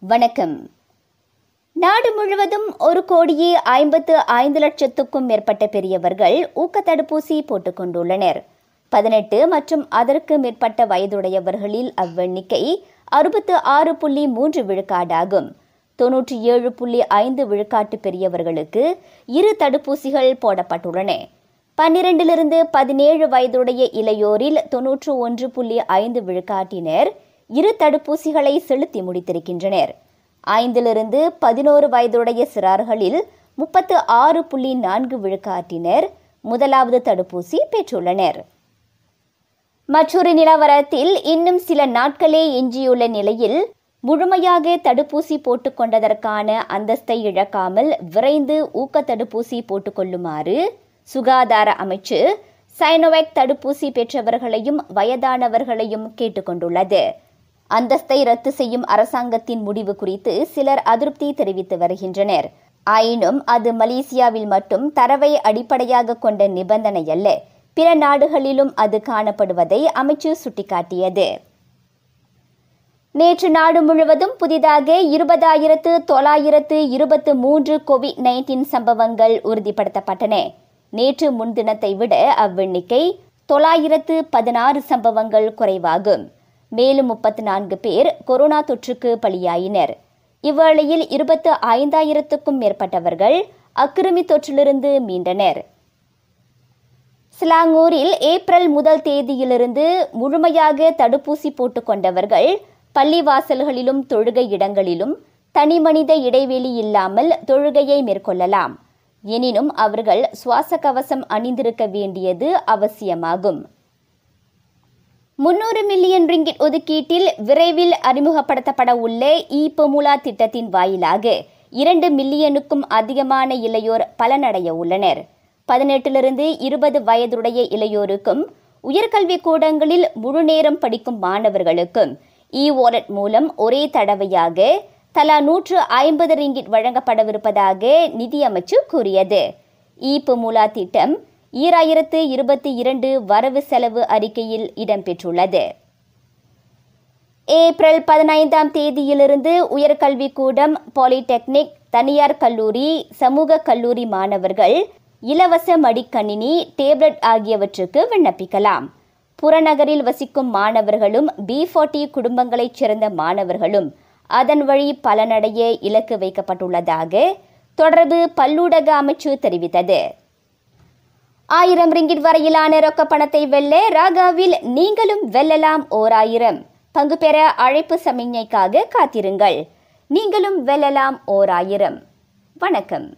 வணக்கம். நாடு முழுவதும் ஒரு கோடியே ஐம்பத்து ஐந்து லட்சத்துக்கும் மேற்பட்ட பெரியவர்கள் ஊக்க தடுப்பூசி போட்டுக் கொண்டுள்ளனர். பதினெட்டு மற்றும் அதற்கு மேற்பட்ட வயதுடையவர்களில் அவ்வெண்ணிக்கை அறுபத்து ஆறு புள்ளி மூன்று விழுக்காடாகும். தொன்னூற்றி ஏழு புள்ளி ஐந்து விழுக்காட்டு பெரியவர்களுக்கு இரு தடுப்பூசிகள் போடப்பட்டுள்ளன. பன்னிரண்டிலிருந்து பதினேழு வயதுடைய இளையோரில் தொன்னூற்று ஒன்று புள்ளி ஐந்து விழுக்காட்டினர். இரு தடுப்பூசிகளை செலுத்தி முடித்திருக்கின்றனர். ஐந்திலிருந்து பதினோரு வயதுடைய சிறார்களில் முப்பத்து ஆறு புள்ளி நான்கு விழுக்காட்டினர் முதலாவது தடுப்பூசி பெற்றுள்ளனர். மற்றொரு நிலவரத்தில் இன்னும் சில நாட்களே எஞ்சியுள்ள நிலையில் முழுமையாக தடுப்பூசி போட்டுக்கொண்டதற்கான அந்தஸ்தை இழக்காமல் விரைந்து ஊக்க தடுப்பூசி போட்டுக்கொள்ளுமாறு சுகாதார அமைச்சு சைனோவேக் தடுப்பூசி பெற்றவர்களையும் வயதானவர்களையும் கேட்டுக்கொண்டுள்ளது அந்தஸ்தை ரத்து செய்யும் அரசாங்கத்தின் முடிவு குறித்து சிலர் அதிருப்தி தெரிவித்து வருகின்றனர். ஆயினும் அது மலேசியாவில் மட்டும் தரவை அடிப்படையாக கொண்ட நிபந்தனை அல்ல பிற நாடுகளிலும் அது காணப்படுவதை அமைச்சு சுட்டிக்காட்டியது. நேற்று நாடு முழுவதும் புதிதாக இருபதாயிரத்து தொள்ளாயிரத்து இருபத்து மூன்று கோவிட் நைன்டீன் சம்பவங்கள் உறுதிப்படுத்தப்பட்டன. நேற்று முன்தினத்தை விட அவ்வெண்ணிக்கை தொள்ளாயிரத்து பதினாறு சம்பவங்கள் குறைவாகும். மேலும் முப்பத்து நான்கு பேர் கொரோனா தொற்றுக்கு பலியாயினர். இவ்வேளையில் இருபத்து ஐந்தாயிரத்துக்கும் மேற்பட்டவர்கள் அக்கிருமி தொற்றிலிருந்து மீண்டனர். சிலாங்கூரில் ஏப்ரல் முதல் தேதியிலிருந்து முழுமையாக தடுப்பூசி போட்டுக்கொண்டவர்கள் பள்ளி பள்ளிவாசல்களிலும் தொழுகை இடங்களிலும் தனிமனித இடைவெளி இல்லாமல் தொழுகையை மேற்கொள்ளலாம். எனினும் அவர்கள் சுவாச கவசம் அணிந்திருக்க வேண்டியது அவசியமாகும். முன்னூறு மில்லியன் ரிங்கிட் ஒதுக்கீட்டில் விரைவில் அறிமுகப்படுத்தப்பட உள்ள இ பொமுலா திட்டத்தின் வாயிலாக இரண்டு மில்லியனுக்கும் அதிகமான இளையோர் பலனடைய உள்ளனர். பதினெட்டிலிருந்து இருபது வயதுடைய இளையோருக்கும் உயர்கல்வி கூடங்களில் முழுநேரம் படிக்கும் மாணவர்களுக்கும் இ வாலெட் மூலம் ஒரே தடவையாக தலா நூற்று ஐம்பது ரிங்கிட் வழங்கப்படவிருப்பதாக நிதியமைச்சு கூறியது. இ பொமுலா திட்டம் ஈராயிரத்து இருபத்தி இரண்டு வரவு செலவு அறிக்கையில் இடம்பெற்றுள்ளது. ஏப்ரல் பதினைந்தாம் தேதியிலிருந்து உயர்கல்வி கூடம் பாலிடெக்னிக் தனியார் கல்லூரி சமூக கல்லூரி மாணவர்கள் இலவச மடிக்கணினி டேப்லெட் ஆகியவற்றுக்கு விண்ணப்பிக்கலாம். புறநகரில் வசிக்கும் மாணவர்களும் பி ஃபார்ட்டி குடும்பங்களைச் சேர்ந்த மாணவர்களும் அதன் வழி பலனடைய இலக்கு வைக்கப்பட்டுள்ளதாக தொடர்பு பல்லூடக அமைச்சு தெரிவித்தது. ஆயிரம் ரிங்கிட் வரையிலான ரொக்க பணத்தை வெல்ல ராகாவில் நீங்களும் வெல்லலாம் ஓர் ஆயிரம். பங்கு பெற அழைப்பு சமிஞ்ஞைக்காக காத்திருங்கள். நீங்களும் வெல்லலாம் ஓர் ஆயிரம். வணக்கம்.